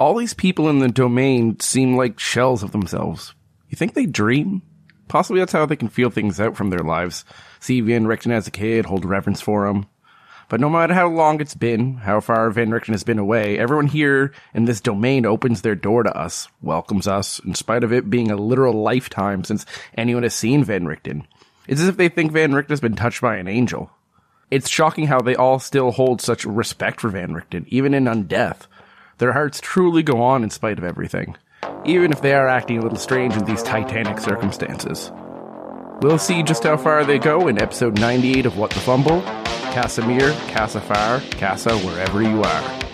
All these people in the domain seem like shells of themselves. You think they dream? Possibly that's how they can feel things out from their lives. See Van Richten as a kid, hold reverence for him. But no matter how long it's been, how far Van Richten has been away, everyone here in this domain opens their door to us, welcomes us, in spite of it being a literal lifetime since anyone has seen Van Richten. It's as if they think Van Richten has been touched by an angel. It's shocking how they all still hold such respect for Van Richten, even in undeath. Their hearts truly go on in spite of everything, even if they are acting a little strange in these titanic circumstances. We'll see just how far they go in episode 98 of What the Fumble. Casimir, Casafar, Casa, wherever you are.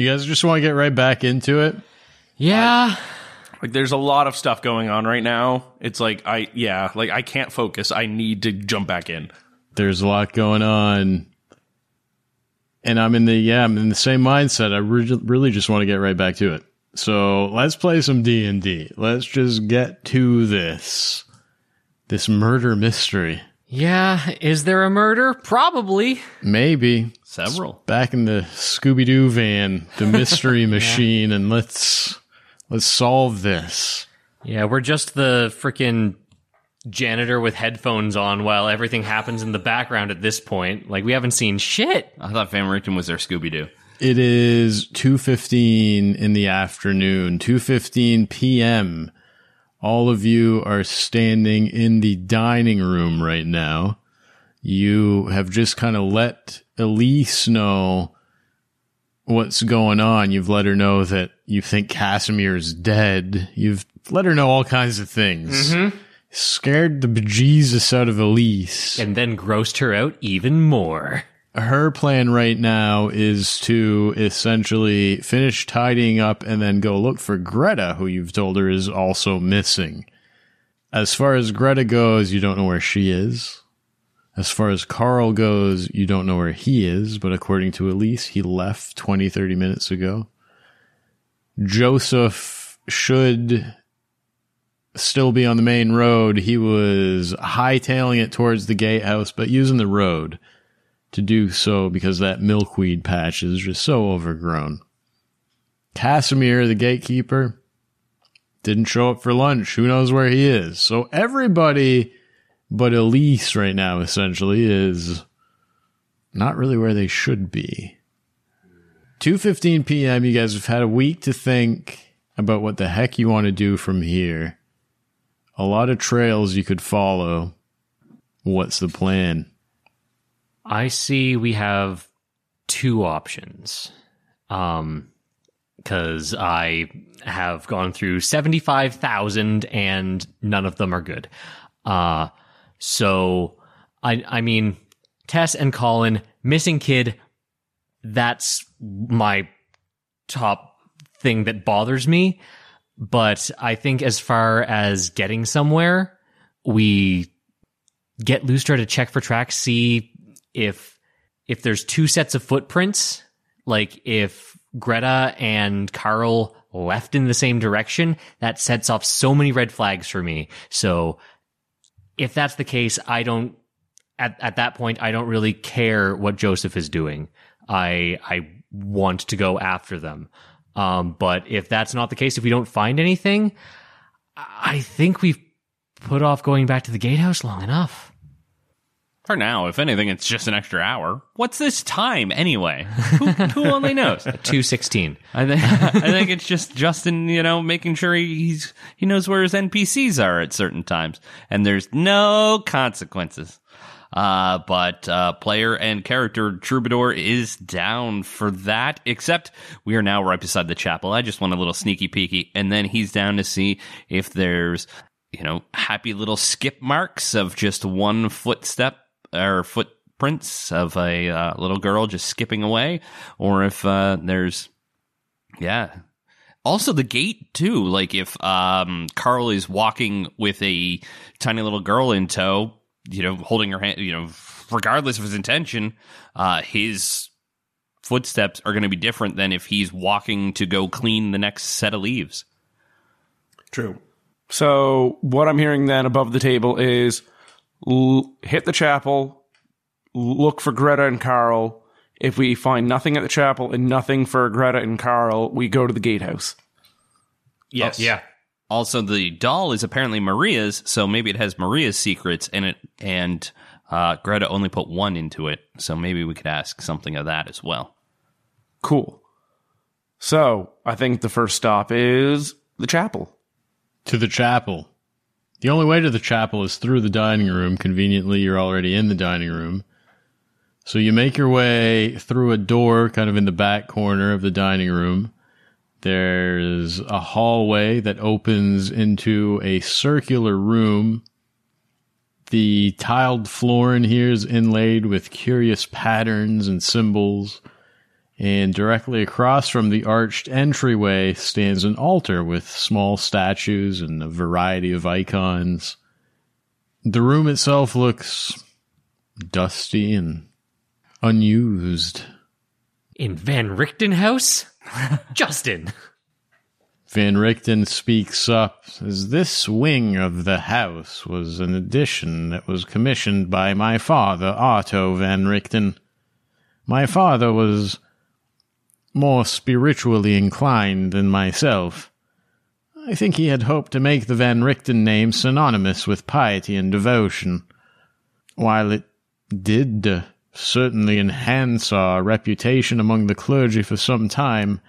You guys just want to get right back into it? Yeah. Like there's a lot of stuff going on right now. It's like I yeah, like I can't focus. I need to jump back in. There's a lot going on. And I'm in the, yeah, I'm in the same mindset. I re- really just want to get right back to it. So let's play some D&D. Let's just get to this. This murder mystery. Yeah. Is there a murder? Probably. Maybe. Several. Back in the Scooby Doo van, the mystery machine, and let's let's solve this. Yeah, we're just the freaking janitor with headphones on while everything happens in the background at this point. Like we haven't seen shit. I thought Van Richten was their Scooby Doo. It is two fifteen in the afternoon, two fifteen p.m. All of you are standing in the dining room right now. You have just kind of let Elise know what's going on. You've let her know that you think Casimir is dead. You've let her know all kinds of things. Mm-hmm. Scared the bejesus out of Elise. And then grossed her out even more. Her plan right now is to essentially finish tidying up and then go look for Greta, who you've told her is also missing. As far as Greta goes, you don't know where she is. As far as Carl goes, you don't know where he is, but according to Elise, he left 20, 30 minutes ago. Joseph should still be on the main road. He was hightailing it towards the gatehouse, but using the road to do so because that milkweed patch is just so overgrown. Casimir, the gatekeeper, didn't show up for lunch. Who knows where he is? So everybody but Elise right now essentially is not really where they should be. 2:15 p.m. you guys have had a week to think about what the heck you want to do from here. A lot of trails you could follow. What's the plan? I see we have two options. Um, cause I have gone through 75,000 and none of them are good. Uh, so I, I mean, Tess and Colin, missing kid, that's my top thing that bothers me. But I think as far as getting somewhere, we get Lustra to check for tracks, see if if there's two sets of footprints, like if Greta and Carl left in the same direction, that sets off so many red flags for me. So if that's the case, I don't at at that point I don't really care what Joseph is doing. I I want to go after them. Um, but if that's not the case, if we don't find anything, I think we've put off going back to the gatehouse long enough. For now, if anything, it's just an extra hour. What's this time anyway? Who, who only knows? Two sixteen. I think I think it's just Justin, you know, making sure he's he knows where his NPCs are at certain times, and there's no consequences. Uh, but uh, player and character Troubadour is down for that. Except we are now right beside the chapel. I just want a little sneaky peeky, and then he's down to see if there's you know happy little skip marks of just one footstep or footprints of a uh, little girl just skipping away, or if uh, there's, yeah. Also, the gate too. Like if um, Carl is walking with a tiny little girl in tow, you know, holding her hand, you know, regardless of his intention, uh, his footsteps are going to be different than if he's walking to go clean the next set of leaves. True. So what I'm hearing then above the table is l- hit the chapel, look for Greta and Carl. If we find nothing at the chapel and nothing for Greta and Carl, we go to the gatehouse. Yes. Yeah. Also, the doll is apparently Maria's, so maybe it has Maria's secrets in it, and uh, Greta only put one into it, so maybe we could ask something of that as well. Cool. So I think the first stop is the chapel. To the chapel. The only way to the chapel is through the dining room. Conveniently, you're already in the dining room. So you make your way through a door kind of in the back corner of the dining room. There's a hallway that opens into a circular room. The tiled floor in here is inlaid with curious patterns and symbols. And directly across from the arched entryway stands an altar with small statues and a variety of icons. The room itself looks dusty and unused. In Van Richten House? Justin. Van Richten speaks up as this wing of the house was an addition that was commissioned by my father, Otto Van Richten. My father was more spiritually inclined than myself. I think he had hoped to make the Van Richten name synonymous with piety and devotion. While it did uh, certainly enhance our reputation among the clergy for some time,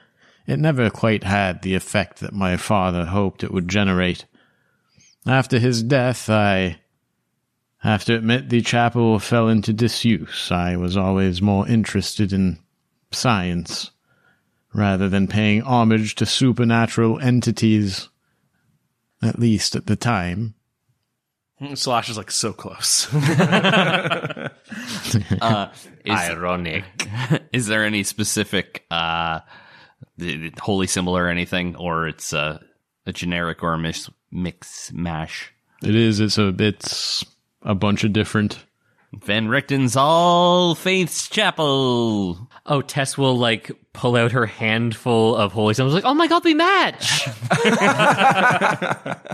it never quite had the effect that my father hoped it would generate. After his death, I have to admit the chapel fell into disuse. I was always more interested in science rather than paying homage to supernatural entities, at least at the time. Slash is like so close. Uh, is, Ironic. is there any specific uh, the- the holy symbol or anything, or it's uh, a generic or a mix, mix mash? It is, it's a, it's a bunch of different Van Richten's All Faiths Chapel. Oh, Tess will like pull out her handful of holy symbols, like, oh my god, we match.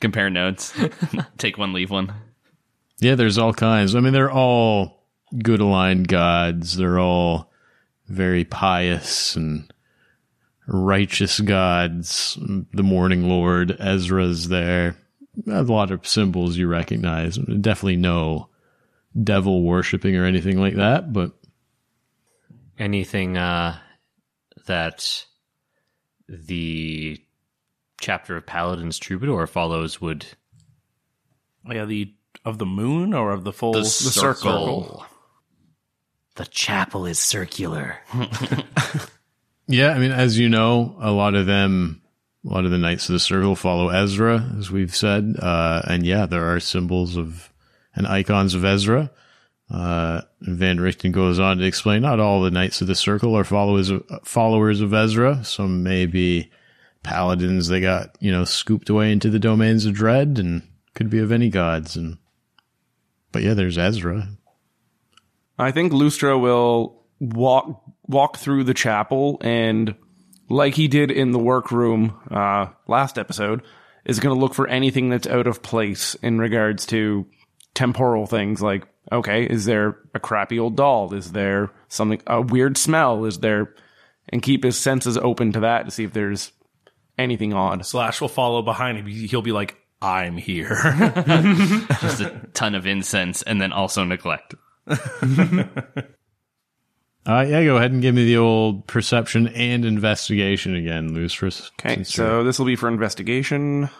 Compare notes. Take one, leave one. Yeah, there's all kinds. I mean, they're all good aligned gods. They're all very pious and righteous gods. The Morning Lord, Ezra's there. A lot of symbols you recognize. Definitely no devil worshipping or anything like that, but Anything uh, that the chapter of Paladins Troubadour follows would Oh, yeah, the of the moon or of the full The, circle. circle. the chapel is circular. Yeah, I mean, as you know, a lot of them, a lot of the Knights of the Circle follow Ezra, as we've said. Uh, and yeah, there are symbols of and icons of Ezra. Uh, Van Richten goes on to explain not all the Knights of the Circle are followers of, followers of Ezra. Some may be paladins that got, you know, scooped away into the domains of dread and could be of any gods. And, but yeah, there's Ezra. I think Lustra will walk walk through the chapel and like he did in the workroom uh, last episode is going to look for anything that's out of place in regards to temporal things like okay is there a crappy old doll is there something a weird smell is there and keep his senses open to that to see if there's anything odd Slash will follow behind him. He- He'll be like, "I'm here." Just a ton of incense and then also neglect. Uh, yeah, go ahead and give me the old perception and investigation again, Lustrous. okay so this will be for investigation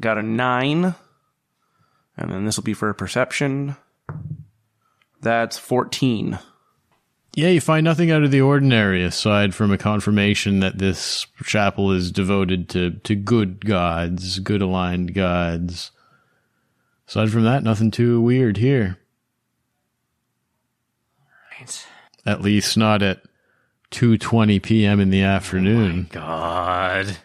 got a nine and then this will be for perception that's 14 Yeah, you find nothing out of the ordinary aside from a confirmation that this chapel is devoted to, to good gods, good aligned gods. Aside from that, nothing too weird here. right. At least not at 2:20 p.m. in the afternoon. Oh God.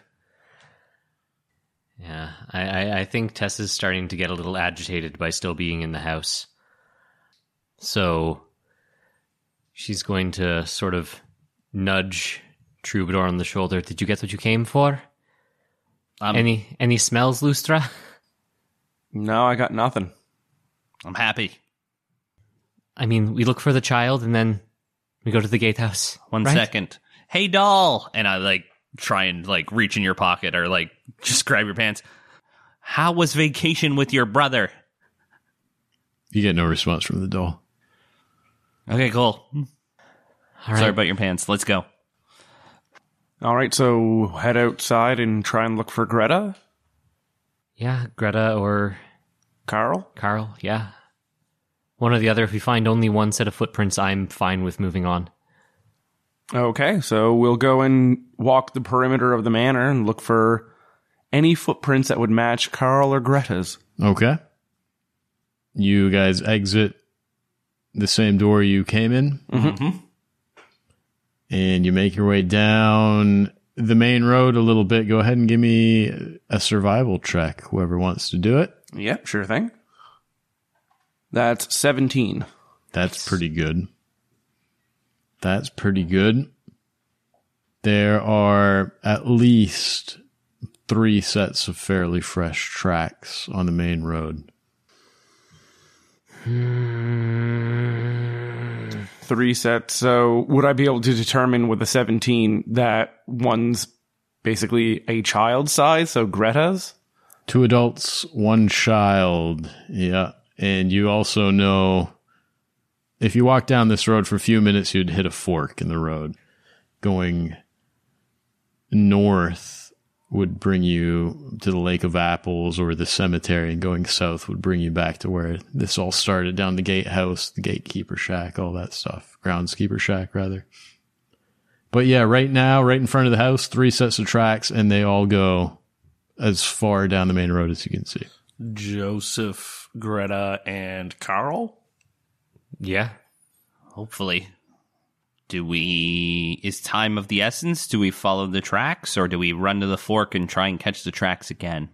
Yeah, I, I, I think Tess is starting to get a little agitated by still being in the house. So she's going to sort of nudge Troubadour on the shoulder. Did you get what you came for? I'm, any any smells, Lustra? No, I got nothing. I'm happy. I mean, we look for the child and then we go to the gatehouse. One right? second. Hey, doll. And I like try and like reach in your pocket or like just grab your pants. How was vacation with your brother? You get no response from the doll. Okay, cool. All right. Sorry about your pants. Let's go. All right, so head outside and try and look for Greta, Yeah, Greta or Carl. Carl. Yeah, one or the other. If we find only one set of footprints, I'm fine with moving on. Okay, so we'll go and walk the perimeter of the manor and look for any footprints that would match Carl or Greta's. Okay. You guys exit the same door you came in. Mm-hmm. And you make your way down the main road a little bit. Go ahead and give me a survival check, whoever wants to do it. Yep, sure thing. That's 17. That's pretty good. That's pretty good. There are at least three sets of fairly fresh tracks on the main road. Three sets. So would I be able to determine with a 17 that one's basically a child size, so Greta's? Two adults, one child. Yeah. And you also know if you walk down this road for a few minutes, you'd hit a fork in the road. Going north would bring you to the Lake of Apples or the cemetery, and going south would bring you back to where this all started down the gatehouse, the gatekeeper shack, all that stuff. Groundskeeper shack, rather. But yeah, right now, right in front of the house, three sets of tracks, and they all go as far down the main road as you can see. Joseph, Greta, and Carl. Yeah, Hopefully. Do we. Is time of the essence? Do we follow the tracks or do we run to the fork and try and catch the tracks again?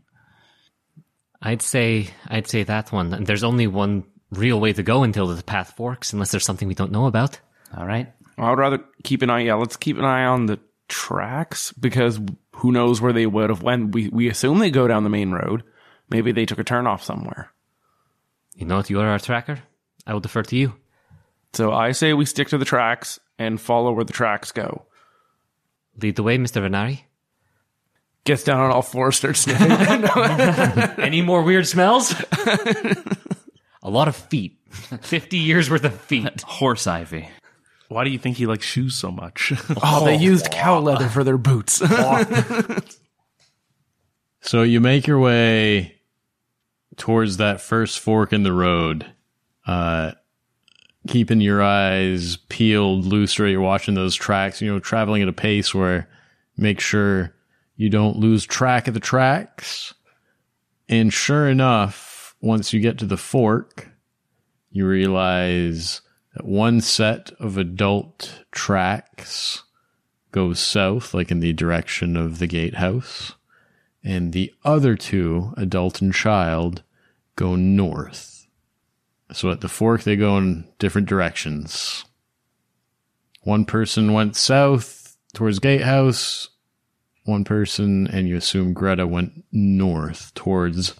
I'd say I'd say that one. And there's only one real way to go until the path forks, unless there's something we don't know about. All right. I would rather keep an eye. Yeah, let's keep an eye on the tracks because who knows where they would have went. We we assume they go down the main road. Maybe they took a turn off somewhere. You know what? You are our tracker. I will defer to you. So I say we stick to the tracks and follow where the tracks go. Lead the way, Mister Venari. Gets down on all fours, starts sniffing. Any more weird smells? A lot of feet. Fifty years worth of feet. Horse ivy. Why do you think he likes shoes so much? oh, they used cow leather for their boots. So you make your way towards that first fork in the road, uh, keeping your eyes peeled loose or you're watching those tracks, you know, traveling at a pace where make sure you don't lose track of the tracks. And sure enough, once you get to the fork, you realize that one set of adult tracks goes south, like in the direction of the gatehouse and the other two, adult and child, go north. So at the fork, they go in different directions. One person went south towards Gatehouse. One person, and you assume Greta went north towards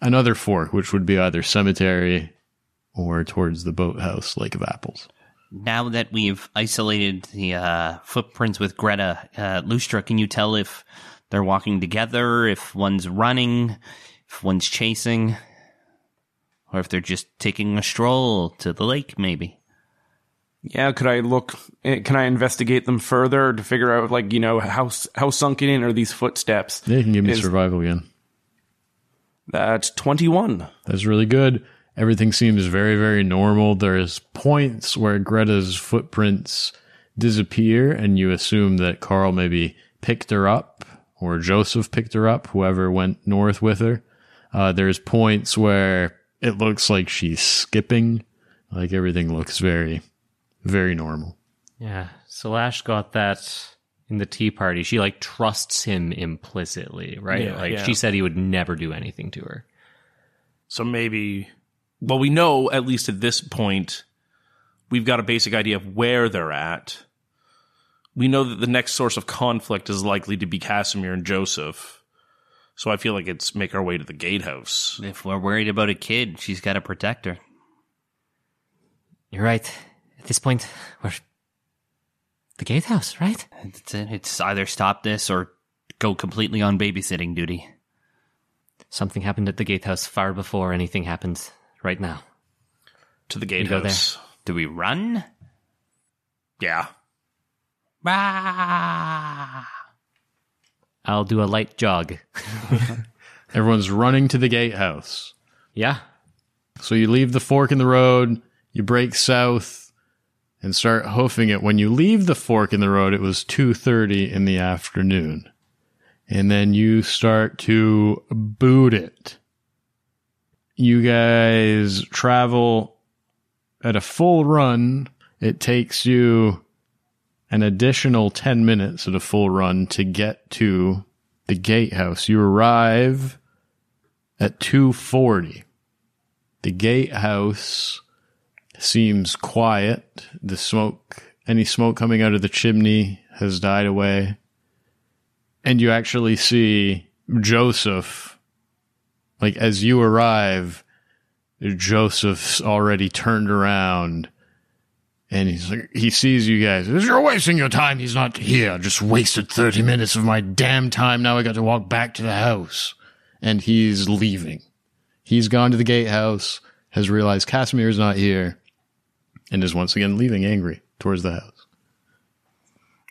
another fork, which would be either cemetery or towards the boathouse, Lake of Apples. Now that we've isolated the uh, footprints with Greta, uh, Lustra, can you tell if they're walking together, if one's running, if one's chasing, or if they're just taking a stroll to the lake, maybe? yeah, could I look? eh, Can I investigate them further to figure out, like, you know, how how sunken in are these footsteps? Yeah, you can give me Is- survival again. That's twenty one. That's really good. Everything seems very, very normal. There's points where Greta's footprints disappear, and you assume that Carl maybe picked her up or Joseph picked her up, whoever went north with her. Uh, there's points where it looks like she's skipping, like everything looks very very normal. Yeah, Slash got that in the tea party. She like trusts him implicitly, right? Yeah, like yeah. she said he would never do anything to her. So maybe, well, we know at least at this point, we've got a basic idea of where they're at. We know that the next source of conflict is likely to be Casimir and Joseph. So I feel like it's make our way to the gatehouse. If we're worried about a kid, she's got to protect her. You're right. At this point, we're the gatehouse, right? It's, it's either stop this or go completely on babysitting duty. Something happened at the gatehouse far before anything happened right now. To the go there. gatehouse. Do we run? Yeah. Ah! I'll do a light jog. Everyone's running to the gatehouse. Yeah. So you leave the fork in the road, you break south, and start hoofing it. When you leave the fork in the road, it was two thirty in the afternoon, and then you start to boot it. You guys travel at a full run. It takes you an additional ten minutes at a full run to get to the gatehouse. You arrive at two forty. The gatehouse seems quiet. The smoke, any smoke coming out of the chimney has died away. And you actually see Joseph, like as you arrive, Joseph's already turned around and he's like, he sees you guys. You're wasting your time. He's not here. Just wasted 30 minutes of my damn time. Now I got to walk back to the house. And he's leaving. He's gone to the gatehouse, has realized Casimir is not here, and is once again leaving angry towards the house.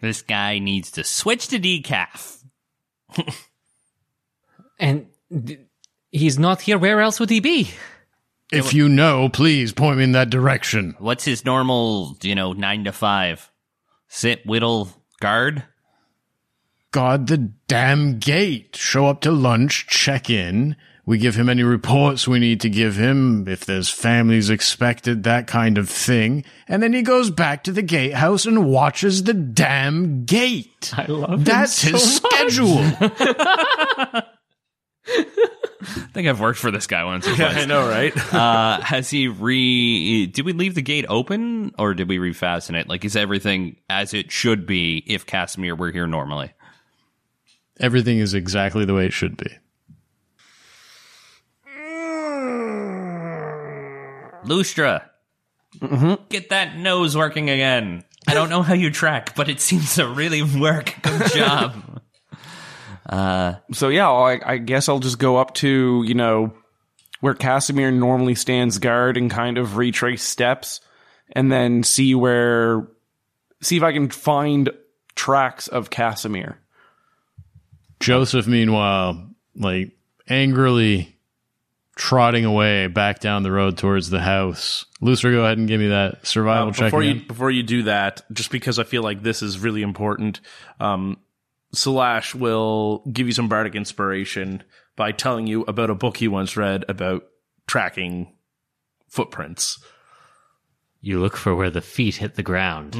This guy needs to switch to decaf. And th- he's not here. Where else would he be? If you know, please point me in that direction. What's his normal, you know, nine to five? Sit, whittle, guard? Guard the damn gate. Show up to lunch, check in. We give him any reports we need to give him, if there's families expected, that kind of thing. And then he goes back to the gatehouse and watches the damn gate. I love That's his schedule. I think I've worked for this guy once Yeah. I know, right? uh, has he re? Did we leave the gate open or did we refasten it? Like, is everything as it should be if Casimir were here normally? Everything is exactly the way it should be. Lustra, get that nose working again. I don't know how you track, but it seems to really work. Good job. So yeah, I, I guess I'll just go up to you know where Casimir normally stands guard and kind of retrace steps, and then see where see if I can find tracks of Casimir. Joseph, meanwhile, like angrily trotting away back down the road towards the house. Lucer, go ahead and give me that survival Uh, check before again. you before you do that, just because I feel like this is really important, um, Slash will give you some bardic inspiration by telling you about a book he once read about tracking footprints. You look for where the feet hit the ground.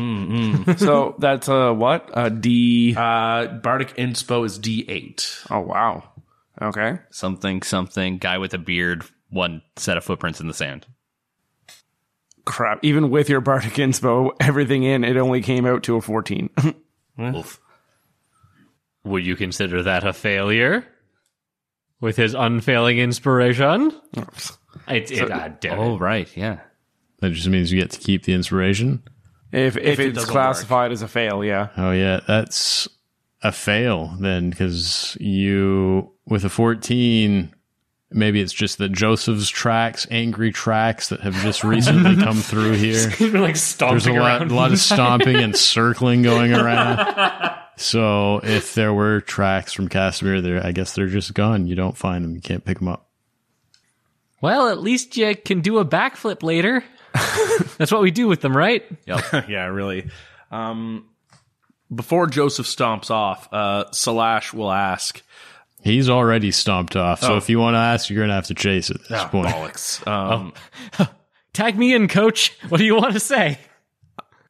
So that's uh what a D. Uh, bardic inspo is D eight. Oh wow. Okay. something, something. Guy with a beard. One set of footprints in the sand. Crap. Even with your bardic inspo, everything in, it only came out to a fourteen. Oof. Would you consider that a failure? With his unfailing inspiration? It, it, damn it. Oh, right. Yeah. That just means you get to keep the inspiration. if if, it it's doesn't classified as a fail, yeah. Oh yeah, that's a fail then because you with a 14 maybe it's just that Joseph's tracks, angry tracks that have just recently come through here. He's been like stomping There's a lot, a lot of stomping and circling going around. So if there were tracks from Casimir there, I guess they're just gone. You don't find them. You can't pick them up. Well, at least you can do a backflip later. That's what we do with them, right? yeah, really. Um, before Joseph stomps off, uh, Salash will ask, He's already stomped off. So if you want to ask, you're going to have to chase it at this point. bollocks. Um, Tag me in, coach. What do you want to say?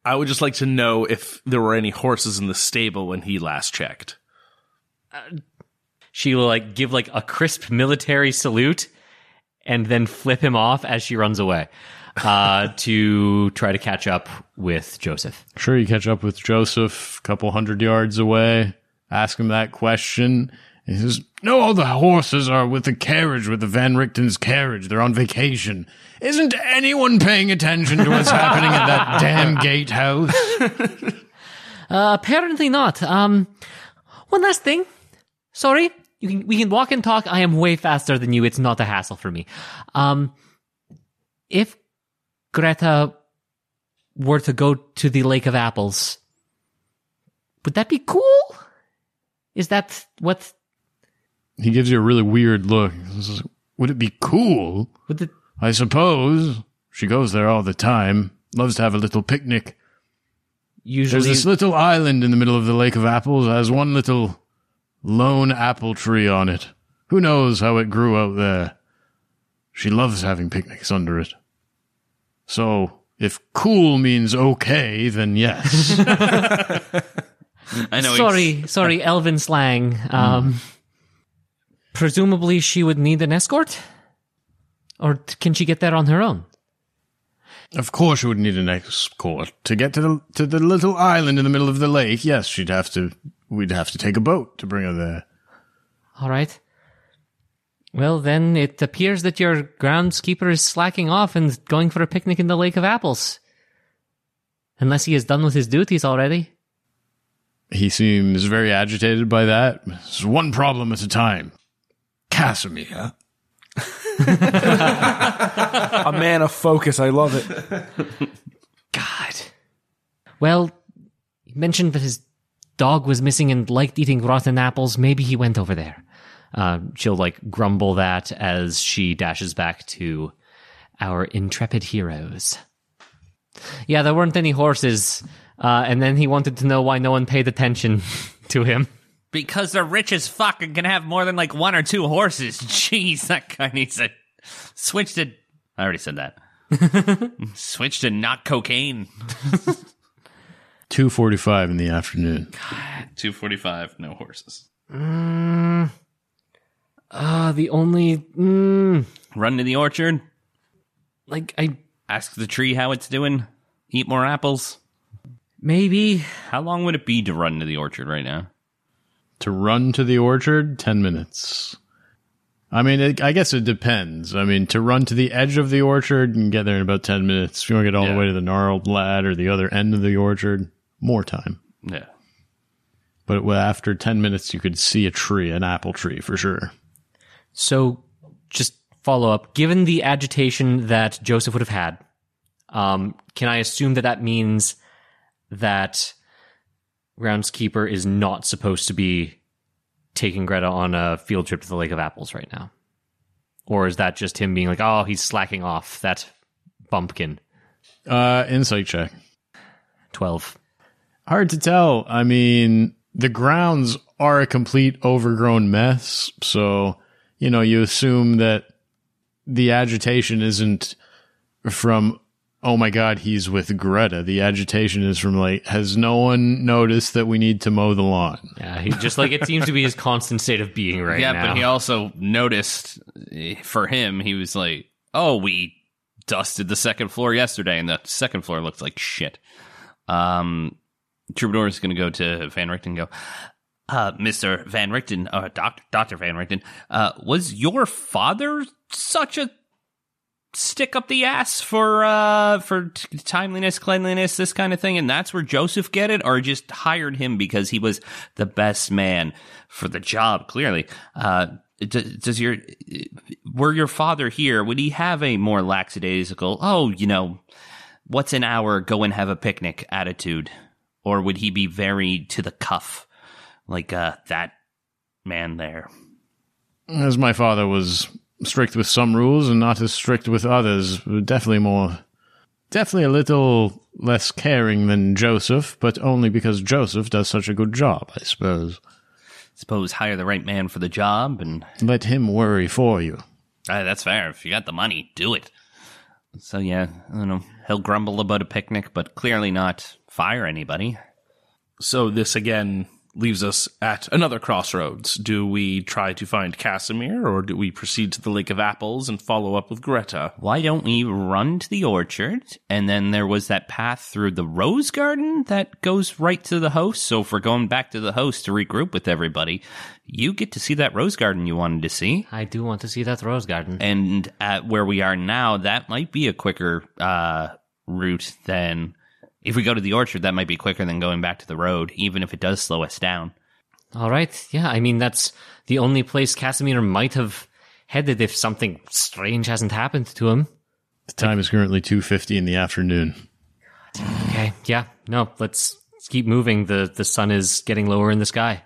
I would just like to know if there were any horses in the stable when he last checked. She will like give like a crisp military salute and then flip him off as she runs away uh, to try to catch up with Joseph. Sure, you catch up with Joseph a couple hundred yards away, ask him that question. He says, No, all the horses are with the carriage, with the Van Richten's carriage. They're on vacation. Isn't anyone paying attention to what's happening at that damn gatehouse? Uh, apparently not. Um, one last thing. Sorry, you can we can walk and talk. I am way faster than you. It's not a hassle for me. Um, if Greta were to go to the Lake of Apples, would that be cool? Is that what He gives you a really weird look. Says, Would it be cool? would the I suppose. She goes there all the time. Loves to have a little picnic. usually There's this little island in the middle of the Lake of Apples. It has one little lone apple tree on it. Who knows how it grew out there? She loves having picnics under it. So, if cool means okay, then yes. I know. he's- sorry, sorry, Elvin slang. Um, presumably she would need an escort, or can she get there on her own? of course, she would need an escort to get to the to the little island in the middle of the lake. Yes, she'd have to. We'd have to take a boat to bring her there. All right. Well, then it appears that your groundskeeper is slacking off and going for a picnic in the Lake of Apples. Unless he is done with his duties already. He seems very agitated by that. It's one problem at a time. Casimir. A man of focus. I love it. God. Well, he mentioned that his dog was missing and liked eating rotten apples. Maybe he went over there. Uh, she'll like grumble that as she dashes back to our intrepid heroes. Yeah, there weren't any horses. Uh, and then he wanted to know why no one paid attention to him. Because they're rich as fuck and can have more than like one or two horses. Jeez, that guy needs to switch to. I already said that. switch to not cocaine. 2.45 in the afternoon. 245, no horses. Uh, the only, mm, Run to the orchard, like, I, ask the tree how it's doing, eat more apples. maybe, How long would it be to run to the orchard right now? To run to the orchard, 10 minutes. I mean, it, I guess it depends. I mean, to run to the edge of the orchard and get there in about 10 minutes. If you want to get all Yeah. the way to the gnarled lad or the other end of the orchard, more time. Yeah. But after 10 minutes, you could see a tree, an apple tree for sure. So, just follow up. Given the agitation that Joseph would have had, um, can I assume that that means that groundskeeper is not supposed to be taking Greta on a field trip to the Lake of Apples right now, or is that just him being like, "Oh, he's slacking off"? That bumpkin. Uh, insight check. Twelve. Hard to tell. I mean, the grounds are a complete overgrown mess. So, you know, you assume that the agitation isn't from, oh my God, he's with Greta. The agitation is from like, has no one noticed that we need to mow the lawn? Yeah, he just like it seems to be his constant state of being right now. yeah, now. but he also noticed eh, for him, he was like, oh, we dusted the second floor yesterday, and the second floor looks like shit. Um, Troubadour is going to go to Van Richten and go, uh, Mr. Van Richten, uh, Doctor, Dr. Van Richten, uh, was your father such a stick up the ass for uh for t- timeliness cleanliness this kind of thing and that's where joseph get it or just hired him because he was the best man for the job clearly. Uh does your were your father here would he have a more lackadaisical oh you know what's an hour go and have a picnic attitude? Or would he be very to the cuff like uh that man there? As my father was strict with some rules and not as strict with others, definitely more, definitely a little less caring than Joseph, but only because Joseph does such a good job, I suppose. suppose hire the right man for the job and Let him worry for you. Uh, that's fair. If you got the money, do it. So yeah, I don't know. He'll grumble about a picnic, but clearly not fire anybody. So this again leaves us at another crossroads. Do we try to find Casimir or do we proceed to the Lake of Apples and follow up with Greta? Why don't we run to the orchard? And then there was that path through the rose garden that goes right to the host. So if we're going back to the host to regroup with everybody, you get to see that rose garden you wanted to see. I do want to see that rose garden. And at where we are now, that might be a quicker uh, route than if we go to the orchard. That might be quicker than going back to the road, even if it does slow us down. All right. Yeah, I mean, that's the only place Casimir might have headed if something strange hasn't happened to him. The time is currently 2.50 in the afternoon. Okay. Yeah. No, let's, let's keep moving. The, the sun is getting lower in the sky.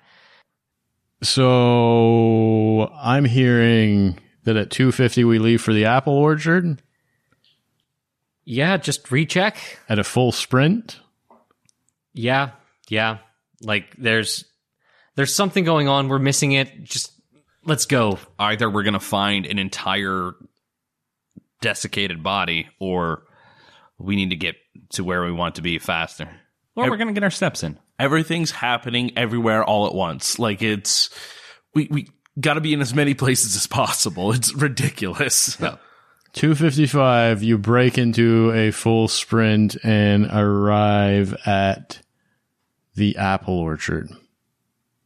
So I'm hearing that at 2.50 we leave for the apple orchard Yeah, just recheck. at a full sprint. Yeah. Yeah. Like there's, there's something going on. We're missing it. Just let's go. Either we're going to find an entire desiccated body, or we need to get to where we want to be faster. Or we're going to get our steps in. Everything's happening everywhere all at once. Like it's we we got to be in as many places as possible. It's ridiculous. 255, you break into a full sprint and arrive at the apple orchard.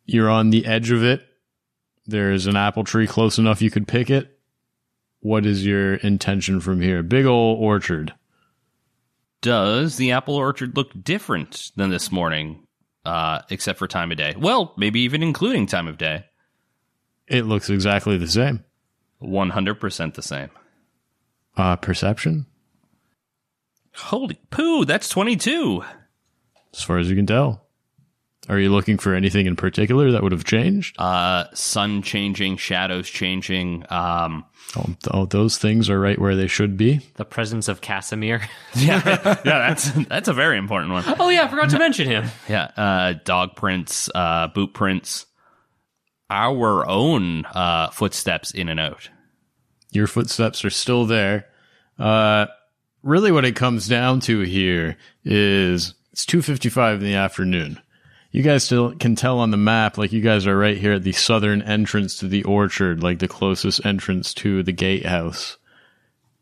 You're on the edge of it. There's an apple tree close enough you could pick it. What is your intention from here? Big ol' orchard. Does the apple orchard look different than this morning, uh, except for time of day? Well, maybe even including time of day. It looks exactly the same. 100% the same. Uh, perception, Holy poo, that's 22. as far as you can tell. Are you looking for anything in particular that would have changed? Uh, sun changing, shadows changing. Um, Oh, th- oh, those things are right where they should be. The presence of Casimir. yeah, yeah, that's that's a very important one. oh yeah, I forgot to mention him. Yeah, uh, dog prints, uh, boot prints, our own uh, footsteps in and out. Your footsteps are still there. Uh, really what it comes down to here is it's 2.55 in the afternoon. You guys still can tell on the map, like you guys are right here at the southern entrance to the orchard, like the closest entrance to the gatehouse.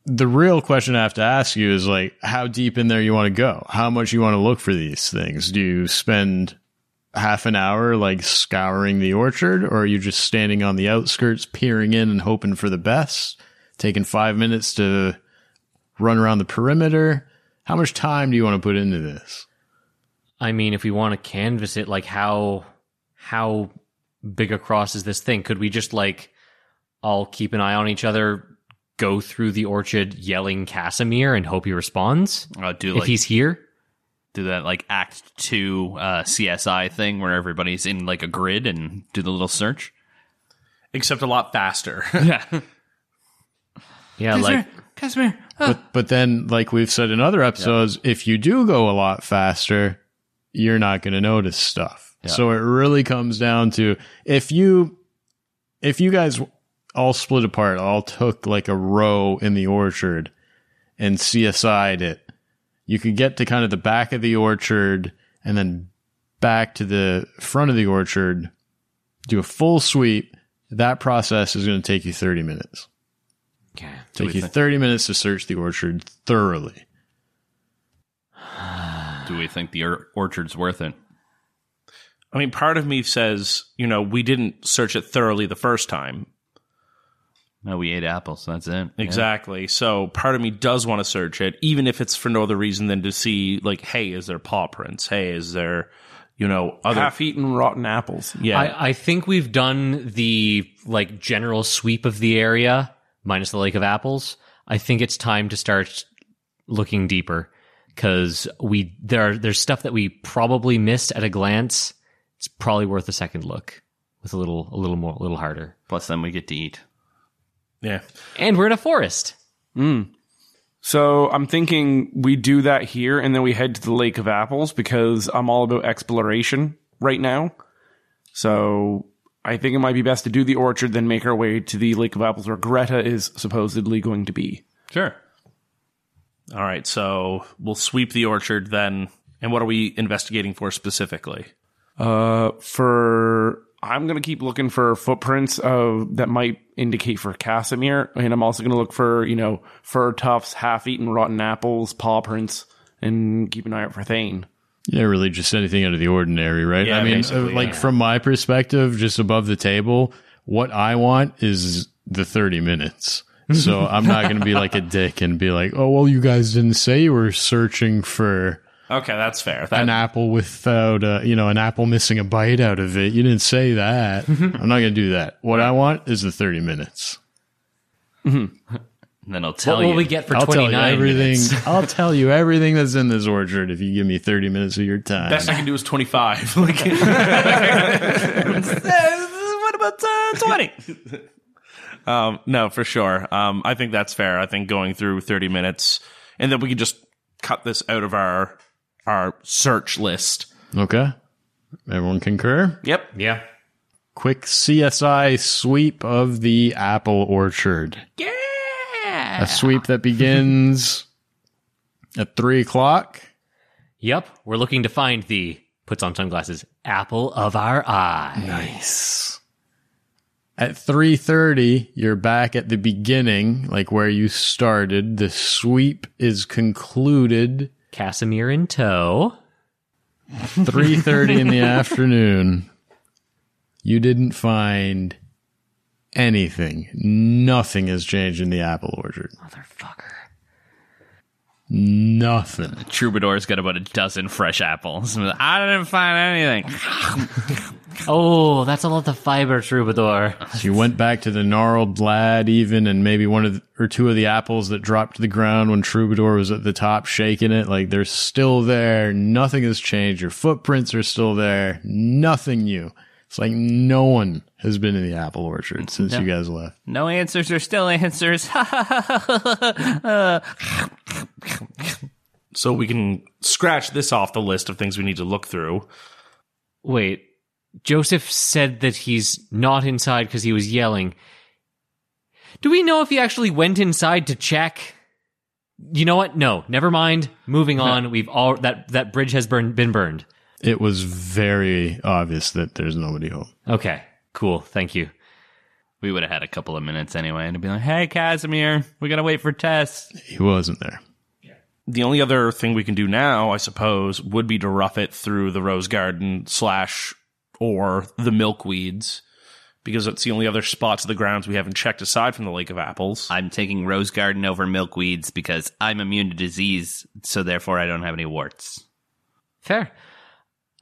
The real question I have to ask you is like, how deep in there you want to go? How much you want to look for these things? Do you spend half an hour like scouring the orchard? Or are you just standing on the outskirts peering in and hoping for the best? Taking five minutes to run around the perimeter? How much time do you want to put into this? I mean, if we want to canvas it, like how how big across is this thing? Could we just like all keep an eye on each other, go through the orchard yelling Casimir and hope he responds? Uh, do if like he's here? Do that like Act Two uh, CSI thing where everybody's in like a grid and do the little search. Except a lot faster. Yeah, Yeah, like Casimir. but but then like we've said in other episodes if you do go a lot faster you're not going to notice stuff so it really comes down to if you if you guys all split apart all took like a row in the orchard and CSI'd it you could get to kind of the back of the orchard and then back to the front of the orchard do a full sweep that process is going to take you 30 minutes okay. take you 30 minutes to search the orchard thoroughly Do we think the or- orchard's worth it? I mean, part of me says, you know, we didn't search it thoroughly the first time. No, we ate apples. That's it. Exactly. So part of me does want to search it, even if it's for no other reason than to see, like, hey, is there paw prints? Hey, is there, you know, other. Half-eaten rotten apples. yeah. I, I think we've done the like general sweep of the area, minus the Lake of Apples. I think it's time to start looking deeper because we there are, there's stuff that we probably missed at a glance. It's probably worth a second look with a little a little more a little harder. Plus, then we get to eat. Yeah. And we're in a forest. So I'm thinking we do that here and then we head to the Lake of Apples because I'm all about exploration right now. So I think it might be best to do the orchard, then make our way to the Lake of Apples where Greta is supposedly going to be. Sure. All right, so we'll sweep the orchard then. And what are we investigating for specifically? Uh, for I'm gonna keep looking for footprints of that might indicate for Casimir, and I'm also gonna look for you know fur tufts, half-eaten rotten apples, paw prints, and keep an eye out for Thane. Yeah, really just anything out of the ordinary, right? Yeah, I mean, uh, like yeah. from my perspective, just above the table, what I want is the 30 minutes. So I'm not going to be like a dick and be like, oh, well, you guys didn't say you were searching for Okay, that's fair. That, an apple without, a, you know, an apple missing a bite out of it. You didn't say that. I'm not going to do that. What I want is the 30 minutes. And then I'll tell What you. will we get for I'll tell you 29 everything. minutes? I'll tell you everything that's in this orchard if you give me 30 minutes of your time. best I can do is 25. Like, what about uh, 20? um, no, for sure. Um, I think that's fair. I think going through 30 minutes, and then we can just cut this out of our our search list. okay. Everyone concur? Yep. Yeah. quick CSI sweep of the apple orchard. yeah. A sweep that begins at three o'clock. Yep. We're looking to find the puts on sunglasses apple of our eye. Nice. At three thirty, you're back at the beginning, like where you started. The sweep is concluded. Casimir in tow. Three thirty in the afternoon. You didn't find anything. Nothing has changed in the apple orchard. Motherfucker. Nothing. Troubadour's got about a dozen fresh apples. I didn't find anything. Oh, that's a lot of fiber, Troubadour. So you went back to the gnarled lad, even, and maybe one of the, or two of the apples that dropped to the ground when Troubadour was at the top shaking it. Like they're still there. Nothing has changed. Your footprints are still there. Nothing new. It's like no one has been in the apple orchard since you guys left. No answers are still answers. So we can scratch this off the list of things we need to look through. Wait, Joseph said that he's not inside because he was yelling. Do we know if he actually went inside to check? You know what? No, never mind. Moving on. We've all that that bridge has burned, been burned. It was very obvious that there's nobody home. Okay, cool. Thank you. we would have had a couple of minutes anyway, and it'd be like, "Hey, Casimir, we gotta wait for Tess." He wasn't there. The only other thing we can do now, I suppose, would be to rough it through the rose garden slash or the milkweeds, because it's the only other spots of the grounds we haven't checked aside from the Lake of Apples. I'm taking rose garden over milkweeds because I'm immune to disease, so therefore I don't have any warts. Fair.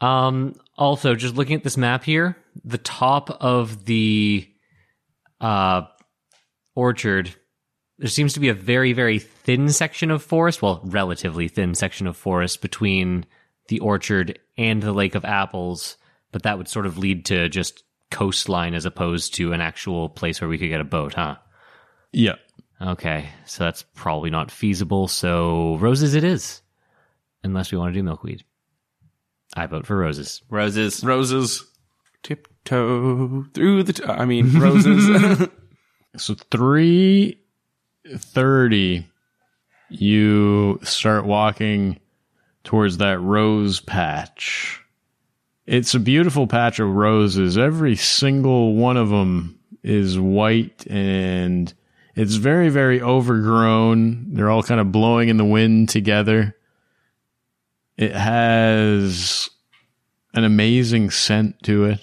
Um, also, just looking at this map here, the top of the uh, orchard, there seems to be a very, very thin section of forest, well, relatively thin section of forest between the orchard and the Lake of Apples, but that would sort of lead to just coastline as opposed to an actual place where we could get a boat, huh? Yeah. Okay, so that's probably not feasible, so roses it is. Unless we want to do milkweed. I vote for roses. Roses. Roses. Tiptoe through the. T- I mean, roses. So three thirty, you start walking towards that rose patch. It's a beautiful patch of roses. Every single one of them is white and it's very, very overgrown. They're all kind of blowing in the wind together. It has an amazing scent to it.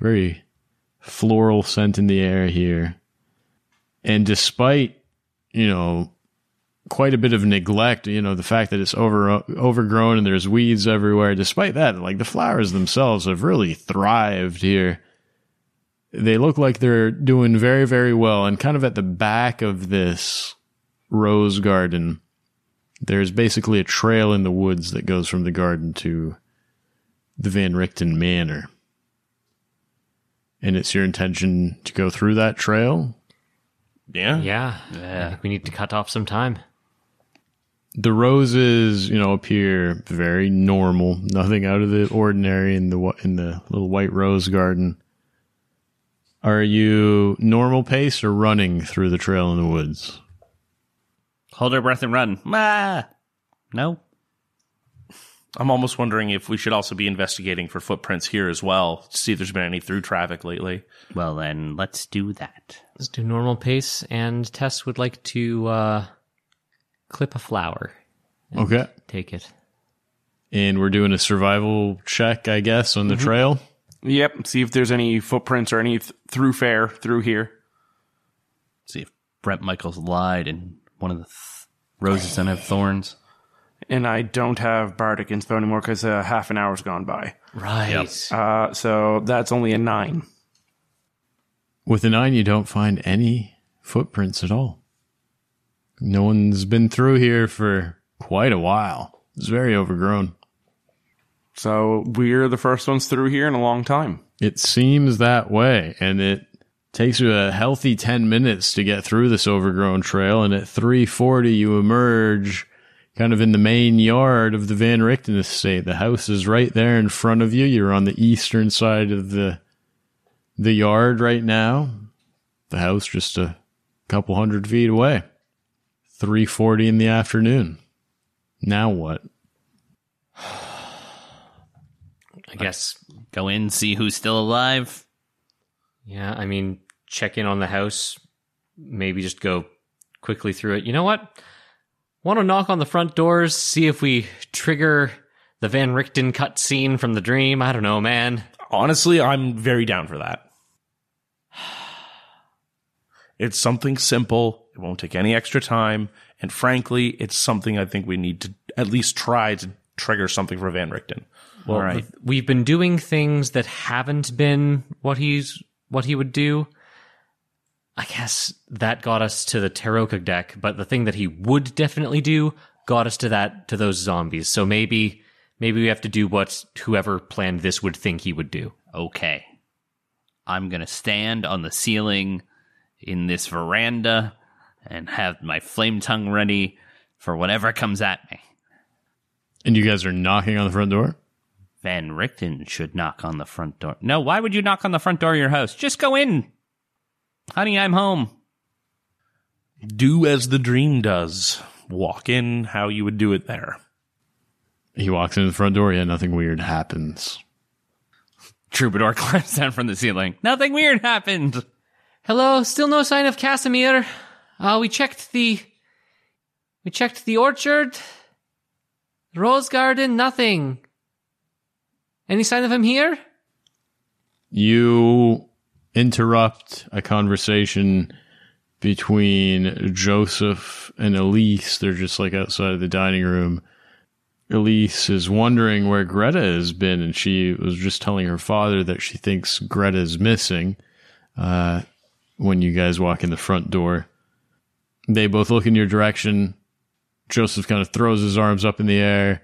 Very floral scent in the air here. And despite, you know, quite a bit of neglect, you know, the fact that it's over overgrown and there's weeds everywhere, despite that, like the flowers themselves have really thrived here. They look like they're doing very, very well. And kind of at the back of this rose garden, there's basically a trail in the woods that goes from the garden to the Van Richten Manor. And it's your intention to go through that trail yeah. Yeah, I think we need to cut off some time. the roses, you know, appear very normal, nothing out of the ordinary in the wa- in the little white rose garden. Are you normal pace or running through the trail in the woods? Hold our breath and run. Ah, no. I'm almost wondering if we should also be investigating for footprints here as well to see if there's been any through traffic lately. Well, then let's do that. Let's do normal pace, and Tess would like to uh, clip a flower. Okay. Take it. And we're doing a survival check, I guess, on the Mm-hmm. trail. Yep. See if there's any footprints or any th- through fare through here. See if Bret Michaels lied and one of the th- roses don't have thorns. And I don't have Bardic Inspo anymore because uh, half an hour's gone by. Right. Uh, so that's only a nine. With a nine, you don't find any footprints at all. No one's been through here for quite a while. It's very overgrown. So we're the first ones through here in a long time. It seems that way, and it takes you a healthy 10 minutes to get through this overgrown trail, and at 340 you emerge kind of in the main yard of the Van Richten estate. The house is right there in front of you. You're on the eastern side of the the yard right now. The house just a couple hundred feet away. 340 in the afternoon. Now what? I guess. Go in, see who's still alive. Yeah. I mean, check in on the house. Maybe just go quickly through it. You know what? Want to knock on the front doors, see if we trigger the Van Richten cut scene from the dream. I don't know, man. Honestly, I'm very down for that. It's something simple. It won't take any extra time. And frankly, it's something I think we need to at least try to trigger something for Van Richten. Well, right. we've been doing things that haven't been what he's what he would do. I guess that got us to the Tarokka deck, but the thing that he would definitely do got us to that to those zombies. So maybe maybe we have to do what whoever planned this would think he would do. Okay. I'm going to stand on the ceiling in this veranda and have my flame tongue ready for whatever comes at me. And you guys are knocking on the front door? Van Richten should knock on the front door. No, why would you knock on the front door of your house? Just go in. Honey, I'm home. Do as the dream does. Walk in how you would do it there. He walks into the front door. Yeah, nothing weird happens. Troubadour climbs down from the ceiling. Nothing weird happened. Hello, still no sign of Casimir. Uh, we checked the we checked the orchard, rose garden, nothing. Any sign of him here? You interrupt a conversation between Joseph and Elise. They're just like outside of the dining room. Elise is wondering where Greta has been, and she was just telling her father that she thinks Greta is missing. Uh, when you guys walk in the front door, they both look in your direction. Joseph kind of throws his arms up in the air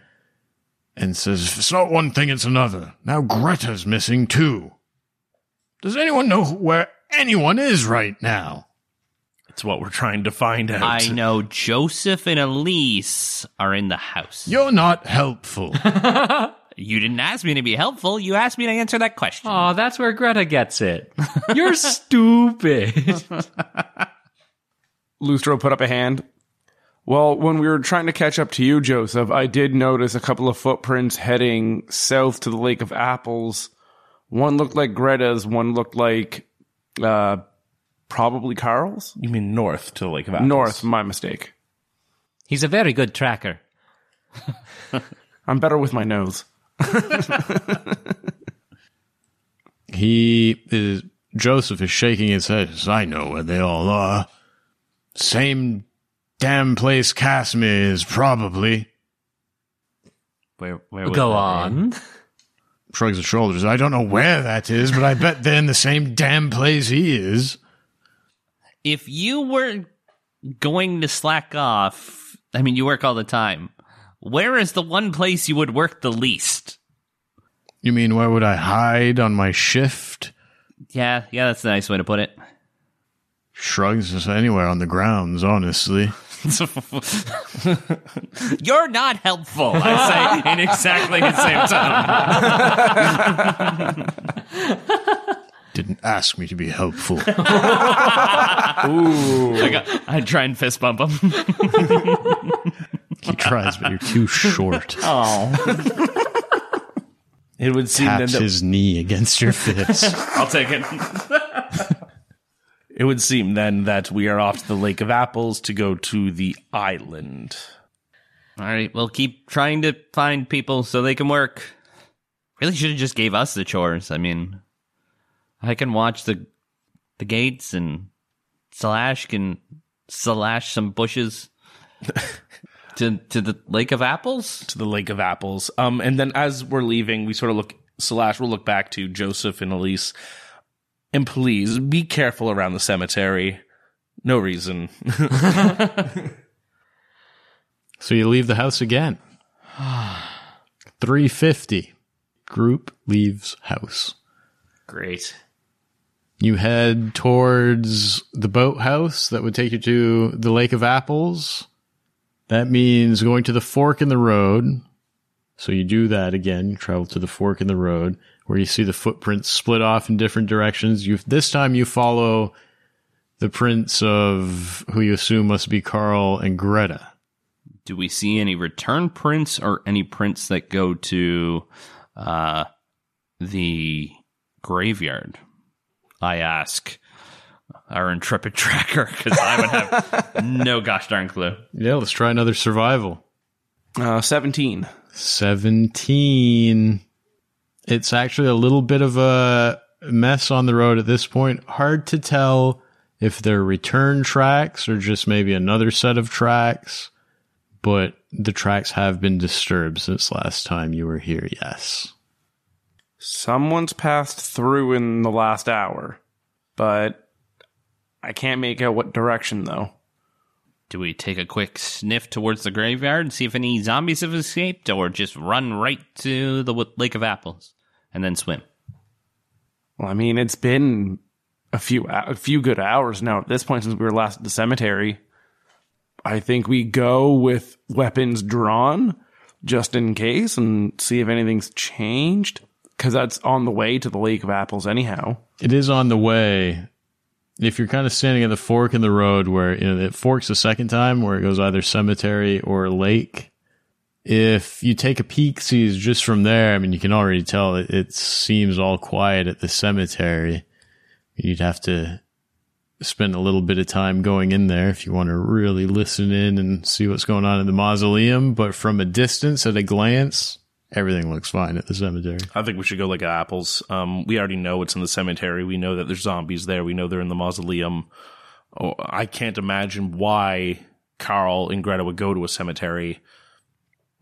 and says, it's not one thing, it's another. Now Greta's missing too. Does anyone know where anyone is right now? It's what we're trying to find out. I know Joseph and Elise are in the house. You're not helpful. You didn't ask me to be helpful. You asked me to answer that question. Oh, that's where Greta gets it. You're stupid. Lustra put up a hand. Well, when we were trying to catch up to you, Joseph, I did notice a couple of footprints heading south to the Lake of Apples. One looked like Greta's, one looked like uh, probably Carl's. you mean north to the Lake of Apples. North, my mistake. He's a very good tracker. I'm better with my nose. he is, Joseph is shaking his head. Says, I know where they all are. Same damn place Casimir is, probably. Where, where Go that on. Shrugs his shoulders. I don't know where that is, but I bet they're in the same damn place he is. If you were going to slack off, I mean, you work all the time. Where is the one place you would work the least? You mean where would I hide on my shift? Yeah, yeah, that's a nice way to put it. Shrugs says anywhere on the grounds, honestly. You're not helpful, I say in exactly the same tone. Didn't ask me to be helpful. I, got, I try and fist bump him. he tries, but you're too short. Oh. It would seem Taps that his knee against your fist. I'll take it. It would seem then that we are off to the Lake of Apples to go to the island. All right, we'll keep trying to find people so they can work. Really should have just gave us the chores. I mean, I can watch the the gates and Slash can slash some bushes to to the Lake of Apples. to the Lake of Apples. Um, and then as we're leaving, we sort of look, Slash we'll look back to Joseph and Elise. And please be careful around the cemetery. No reason. so you leave the house again. 350. Group leaves house. Great. You head towards the boathouse that would take you to the Lake of Apples. That means going to the fork in the road. So you do that again. Travel to the fork in the road where you see the footprints split off in different directions. You this time you follow the prints of who you assume must be Carl and Greta. Do we see any return prints or any prints that go to uh, the graveyard? I ask our intrepid tracker because I would have no gosh darn clue. Yeah, let's try another survival. Uh, 17. 17. It's actually a little bit of a mess on the road at this point. Hard to tell if they're return tracks or just maybe another set of tracks, but the tracks have been disturbed since last time you were here, yes. Someone's passed through in the last hour, but I can't make out what direction though. Do we take a quick sniff towards the graveyard and see if any zombies have escaped, or just run right to the Lake of Apples and then swim? Well, I mean, it's been a few a few good hours now at this point since we were last at the cemetery. I think we go with weapons drawn just in case and see if anything's changed because that's on the way to the Lake of Apples anyhow. It is on the way. If you're kind of standing at the fork in the road where you know it forks a second time, where it goes either cemetery or lake, if you take a peek, sees just from there, I mean, you can already tell it, it seems all quiet at the cemetery. You'd have to spend a little bit of time going in there if you want to really listen in and see what's going on in the mausoleum. But from a distance, at a glance, everything looks fine at the cemetery. I think we should go like apples. Um, we already know it's in the cemetery. We know that there's zombies there. We know they're in the mausoleum. Oh, I can't imagine why Carl and Greta would go to a cemetery.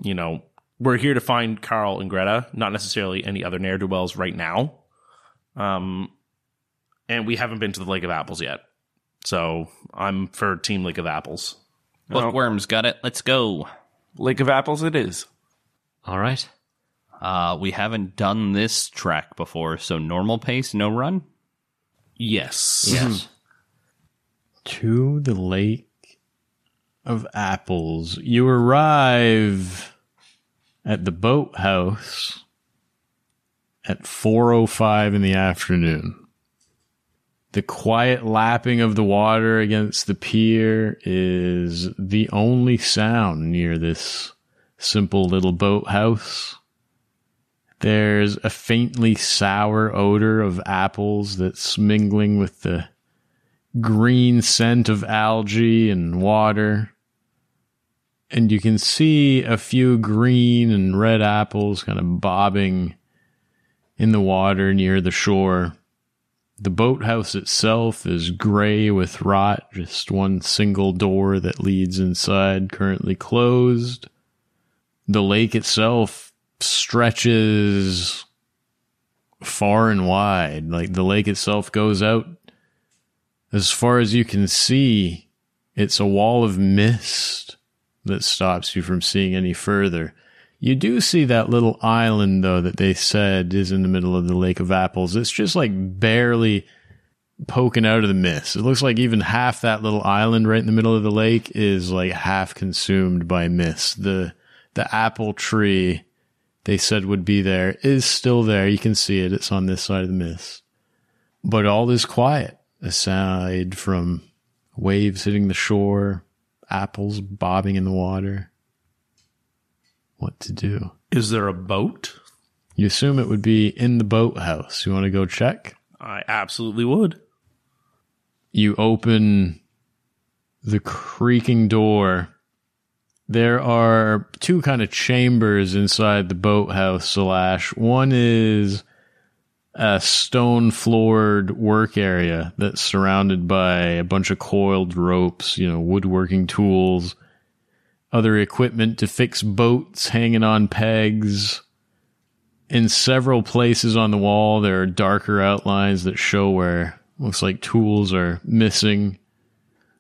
You know, we're here to find Carl and Greta, not necessarily any other ne'er do wells right now. Um, and we haven't been to the Lake of Apples yet. So I'm for Team Lake of Apples. Bookworms got it. Let's go. Lake of Apples, it is. All right. Uh, we haven't done this track before, so normal pace, no run. Yes. Yes. to the lake of apples. You arrive at the boathouse at 4:05 in the afternoon. The quiet lapping of the water against the pier is the only sound near this simple little boathouse. There's a faintly sour odor of apples that's mingling with the green scent of algae and water. And you can see a few green and red apples kind of bobbing in the water near the shore. The boathouse itself is gray with rot, just one single door that leads inside currently closed. The lake itself stretches far and wide. Like the lake itself goes out as far as you can see, it's a wall of mist that stops you from seeing any further. You do see that little island, though, that they said is in the middle of the Lake of Apples. It's just like barely poking out of the mist. It looks like even half that little island right in the middle of the lake is like half consumed by mist. The the apple tree they said would be there is still there. You can see it. It's on this side of the mist. But all is quiet aside from waves hitting the shore, apples bobbing in the water. What to do? Is there a boat? You assume it would be in the boathouse. You want to go check? I absolutely would. You open the creaking door. There are two kind of chambers inside the boathouse, Slash. One is a stone floored work area that's surrounded by a bunch of coiled ropes, you know, woodworking tools, other equipment to fix boats hanging on pegs. In several places on the wall, there are darker outlines that show where looks like tools are missing.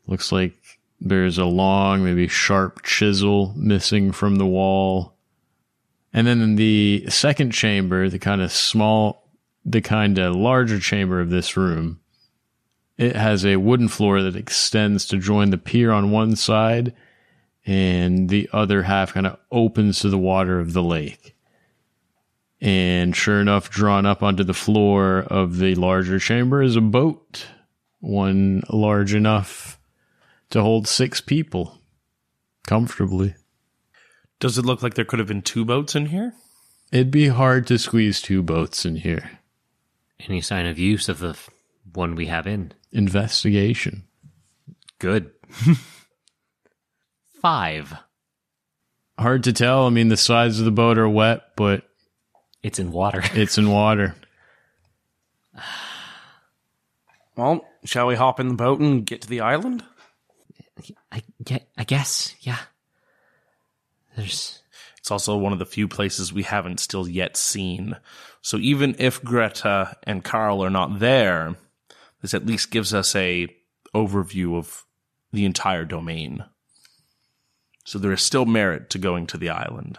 Looks like there's a long, maybe sharp chisel missing from the wall. And then in the second chamber, the kind of small, the kind of larger chamber of this room, it has a wooden floor that extends to join the pier on one side, and the other half kind of opens to the water of the lake. And sure enough, drawn up onto the floor of the larger chamber is a boat, one large enough to hold six people comfortably. Does it look like there could have been two boats in here? It'd be hard to squeeze two boats in here. Any sign of use of the f- one we have in? Investigation. Good. Five. Hard to tell. I mean, the sides of the boat are wet, but It's in water. it's in water. Well, shall we hop in the boat and get to the island? I, yeah, I guess. Yeah. There's. It's also one of the few places we haven't still yet seen. So even if Greta and Carl are not there, this at least gives us a overview of the entire domain. So there is still merit to going to the island.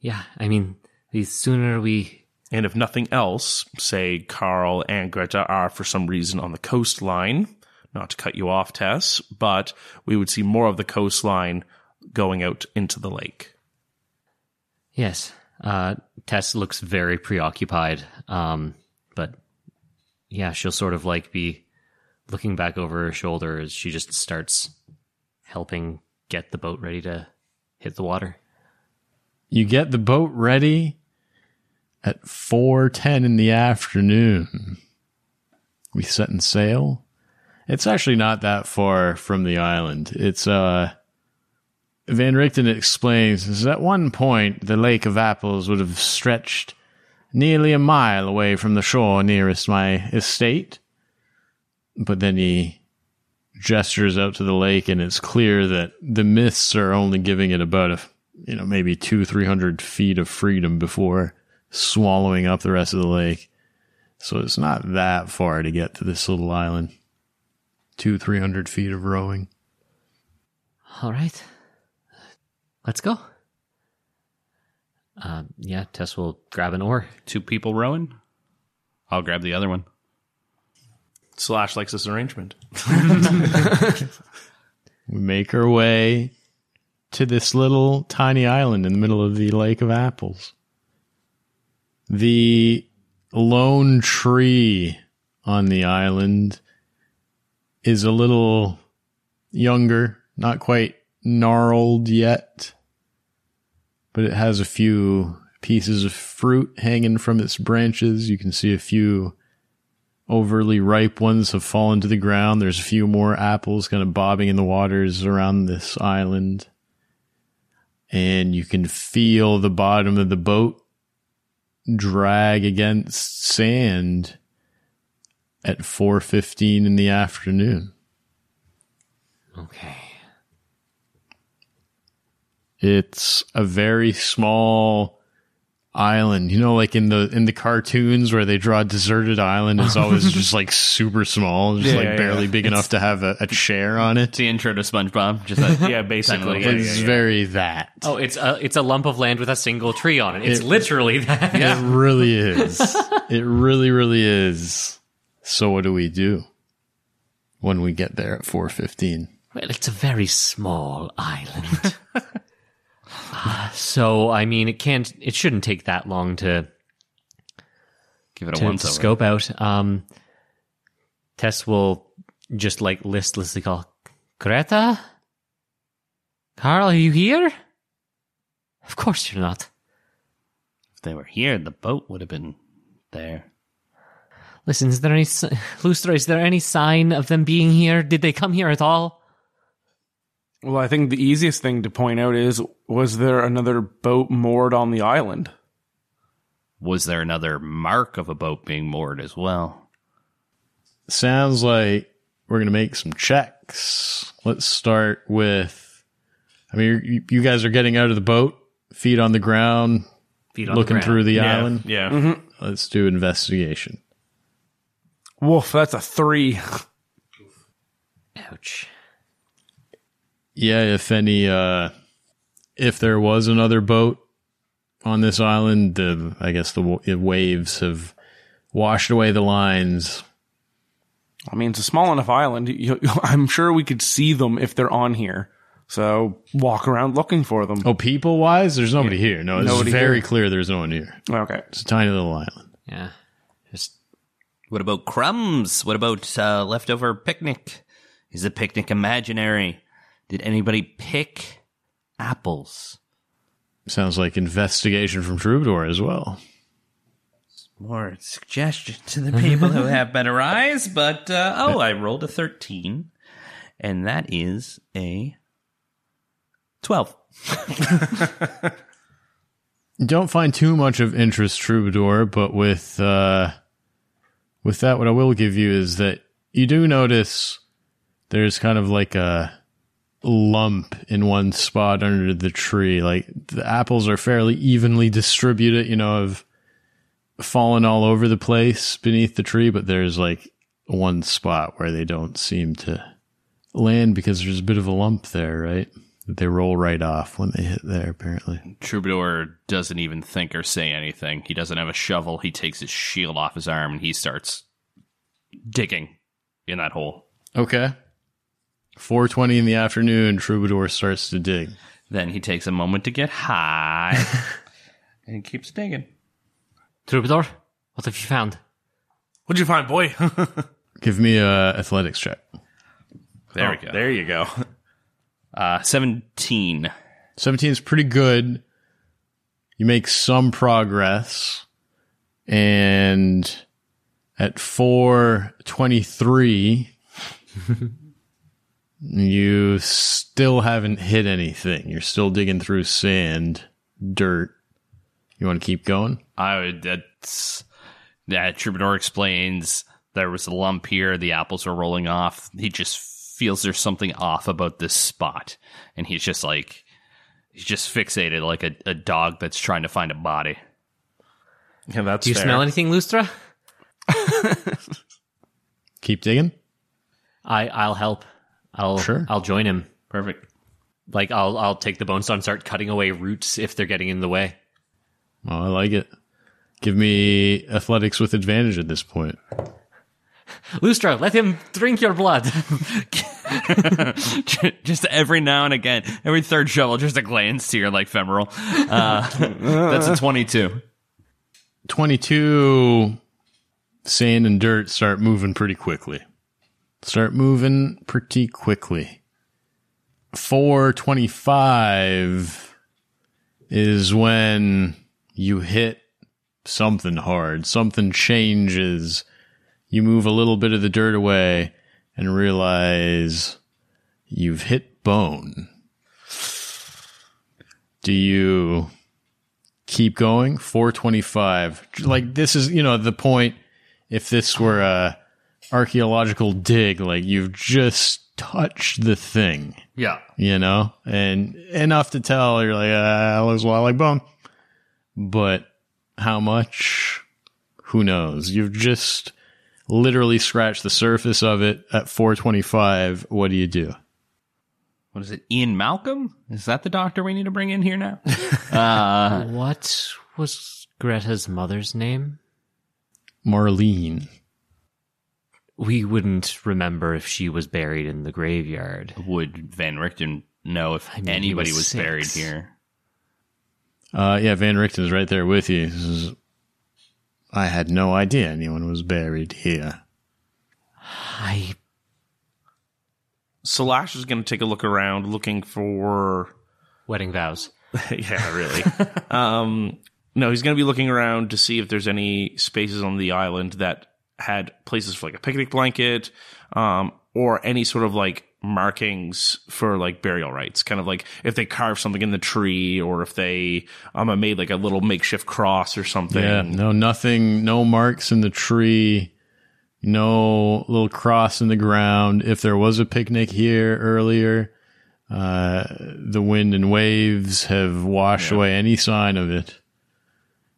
Yeah. I mean, the sooner we. And if nothing else, say Carl and Greta are for some reason on the coastline, not to cut you off, Tess, but we would see more of the coastline going out into the lake. Yes. Uh, Tess looks very preoccupied. Um, but yeah, she'll sort of like be looking back over her shoulder as she just starts helping get the boat ready to hit the water. You get the boat ready at 4:10 in the afternoon. We set in sail. It's actually not that far from the island. It's uh Van Richten explains is at one point the Lake of Apples would have stretched nearly a mile away from the shore nearest my estate. But then he gestures out to the lake and it's clear that the myths are only giving it about a you know maybe two three hundred feet of freedom before swallowing up the rest of the lake so it's not that far to get to this little island two three hundred feet of rowing All right. Let's go. Uh, yeah, Tess will grab an oar. Two people rowing. I'll grab the other one. Slash likes this arrangement. we make our way to this little tiny island in the middle of the lake of apples the lone tree on the island is a little younger, not quite gnarled yet, but it has a few pieces of fruit hanging from its branches. You can see a few overly ripe ones have fallen to the ground. There's a few more apples kind of bobbing in the waters around this island. And you can feel the bottom of the boat drag against sand at 4:15 in the afternoon. Okay. It's a very small island. You know like in the in the cartoons where they draw a deserted island it's always just like super small, just Yeah, like yeah, barely yeah. big enough to have a, a chair on it. It's the intro to SpongeBob. Just like, Yeah, basically. It's very that. Oh, it's a it's a lump of land with a single tree on it. It's It- literally that. It really is. it really, really is. So what do we do when we get there at 4:15? Well, it's a very small island. So, I mean, it can't, it shouldn't take that long to Give it a once scope out. Um, Tess will just like listlessly call Greta. Carl, are you here? Of course you're not. If they were here, the boat would have been there. Listen, is there any Lustra? Is there any sign of them being here? Did they come here at all? Well, I think the easiest thing to point out is was there another boat moored on the island? Was there another mark of a boat being moored as well? Sounds like we're gonna make some checks. Let's start with. I mean, you, you guys are getting out of the boat, feet on the ground, Feet on looking the ground. through the island. Yeah. Mm-hmm. Let's do investigation. Woof, that's a three. Ouch. Yeah, if any, uh, if there was another boat on this island, the I guess the wa- waves have washed away the lines. I mean, it's a small enough island. You, I'm sure we could see them if they're on here. So walk around looking for them. Oh, people wise, there's nobody here. No, it's Nobody very here. clear there's no one here. Okay. It's a tiny little island. Yeah. Just What about crumbs? What about uh, leftover picnic? Is the picnic imaginary? Did anybody pick apples? Sounds like investigation from Troubadour as well. More suggestion to the people who have better eyes, but uh, oh, I rolled a 13, and that is a 12. Don't find too much of interest Troubadour, but with uh, with that, what I will give you is that you do notice there's kind of like a lump in one spot under the tree. Like the apples are fairly evenly distributed, you know, have fallen all over the place beneath the tree, but there's like one spot where they don't seem to land because there's a bit of a lump there, right? They roll right off when they hit there, apparently. Troubadour doesn't even think or say anything. He doesn't have a shovel. He takes his shield off his arm and he starts digging in that hole. Okay. 4:20 in the afternoon, Troubadour starts to dig. Then he takes a moment to get high and he keeps digging. Troubadour, what have you found? What'd you find, boy? Give me a athletics check. There Oh, we go. There you go. Uh, 17. 17 is pretty good. You make some progress and at 4:23 you still haven't hit anything. You're still digging through sand, dirt. You want to keep going? I would, that's, yeah, Troubadour explains there was a lump here. The apples were rolling off. He just feels there's something off about this spot. And he's just like, he's just fixated like a, a dog that's trying to find a body. Yeah, that's Do you fair. smell anything, Lustra? Keep digging? I I'll help. I'll Sure. I'll join him. Perfect. Like I'll I'll take the bone saw and start cutting away roots if they're getting in the way. Oh, I like it. Give me athletics with advantage at this point. Lustra, let him drink your blood. just every now and again, every third shovel, just a glance to your like femoral. Uh, that's a 22. 22 sand and dirt start moving pretty quickly. Start moving pretty quickly. 425 is when you hit something hard. Something changes. You move a little bit of the dirt away and realize you've hit bone. Do you keep going 425 like this is you know the point if this were a archaeological dig like you've just touched the thing Yeah. you know and enough to tell you're like ah, looks a lot like bone but how much who knows you've just literally scratched the surface of it at 425 what do you do What is it? Ian Malcolm? Is that the doctor we need to bring in here now? uh, what was Greta's mother's name? marlene We wouldn't remember if she was buried in the graveyard. would Van Richten know if mean, anybody was was, buried here? Uh, yeah, Van Richten's right there with you. Is I had no idea anyone was buried here. I Slash is going to take a look around looking for. wedding vows. yeah, really. um, no, he's going to be looking around to see if there's any spaces on the island that had places for like a picnic blanket um, or any sort of like markings for like burial rites. Kind of like if they carved something in the tree or if they um, made like a little makeshift cross or something. Yeah, no, nothing, no marks in the tree, no little cross in the ground. If there was a picnic here earlier, uh, the wind and waves have washed away any sign of it.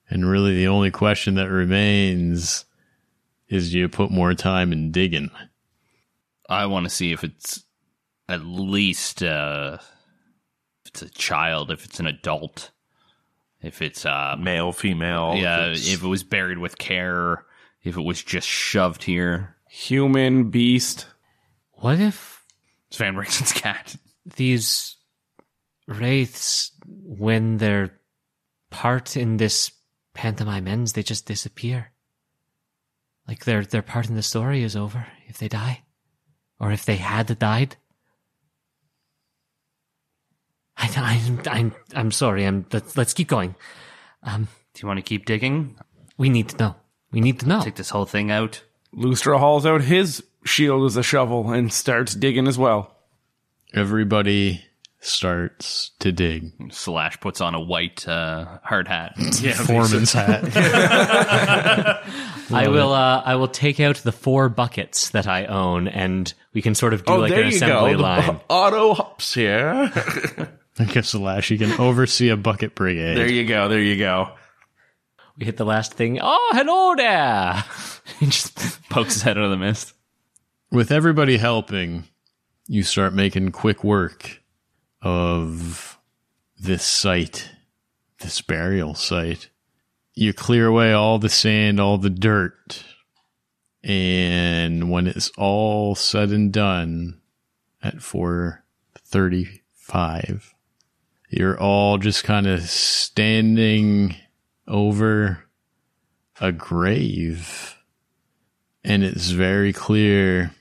And really, the only question that remains is you put more time in digging? I want to see if it's at least uh, if it's a child, if it's an adult, if it's uh, Male, female. yeah, it's- if it was buried with care, if it was just shoved here. Human, beast. What if It's Van Richten's cat. these wraiths, when their part in this pantomime ends, they just disappear? Like their their part in the story is over if they die, or if they had died. I, I'm I'm I'm sorry. I'm let's, let's keep going. Um, Do you want to keep digging? we need to know. We need to know. Take this whole thing out. Lustra hauls out his shield as a shovel and starts digging as well. Everybody starts to dig. Slash puts on a white uh, hard hat. yeah, Foreman's hat. I will. Uh, I will take out the four buckets that I own, and we can sort of do Oh, like there an you assembly go. The line. auto hops here. I guess Slash, you can oversee a bucket brigade. There you go. There you go. We hit the last thing. Oh, hello there. he just pokes his head out of the mist. with everybody helping, you start making quick work of this site, this burial site. You clear away all the sand, all the dirt. And when it's all said and done at 435, you're all just kind of standing over a grave and it's very clear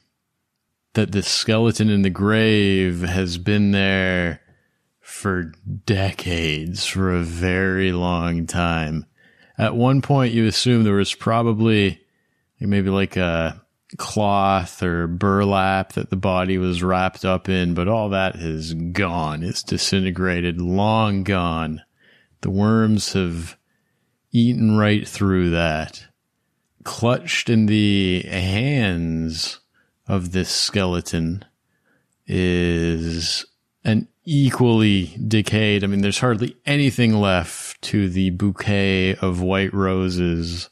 that the skeleton in the grave has been there for decades, for a very long time. At one point, you assume there was probably maybe like a cloth or burlap that the body was wrapped up in, but all that is gone. It's disintegrated, long gone. The worms have eaten right through that clutched in the hands of this skeleton is an equally decayed. I mean, there's hardly anything left to the bouquet of white roses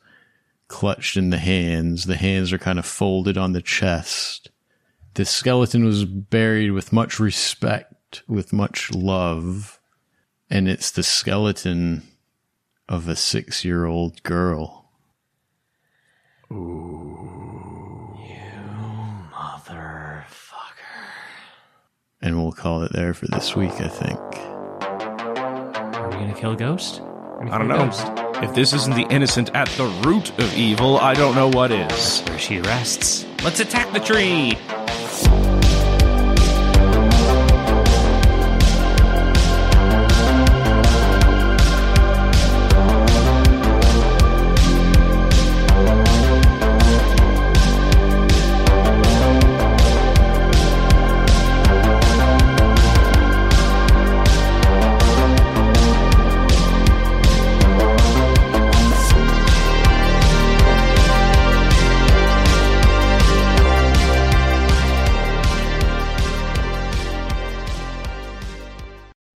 clutched in the hands. The hands are kind of folded on the chest. This skeleton was buried with much respect, with much love, and it's the skeleton of a six year old girl. And we'll call it there for this week, I think. Are we gonna kill a Ghost? I don't know. Ghost? If this isn't the innocent at the root of evil, I don't know what is. Where she rests. Let's attack the tree.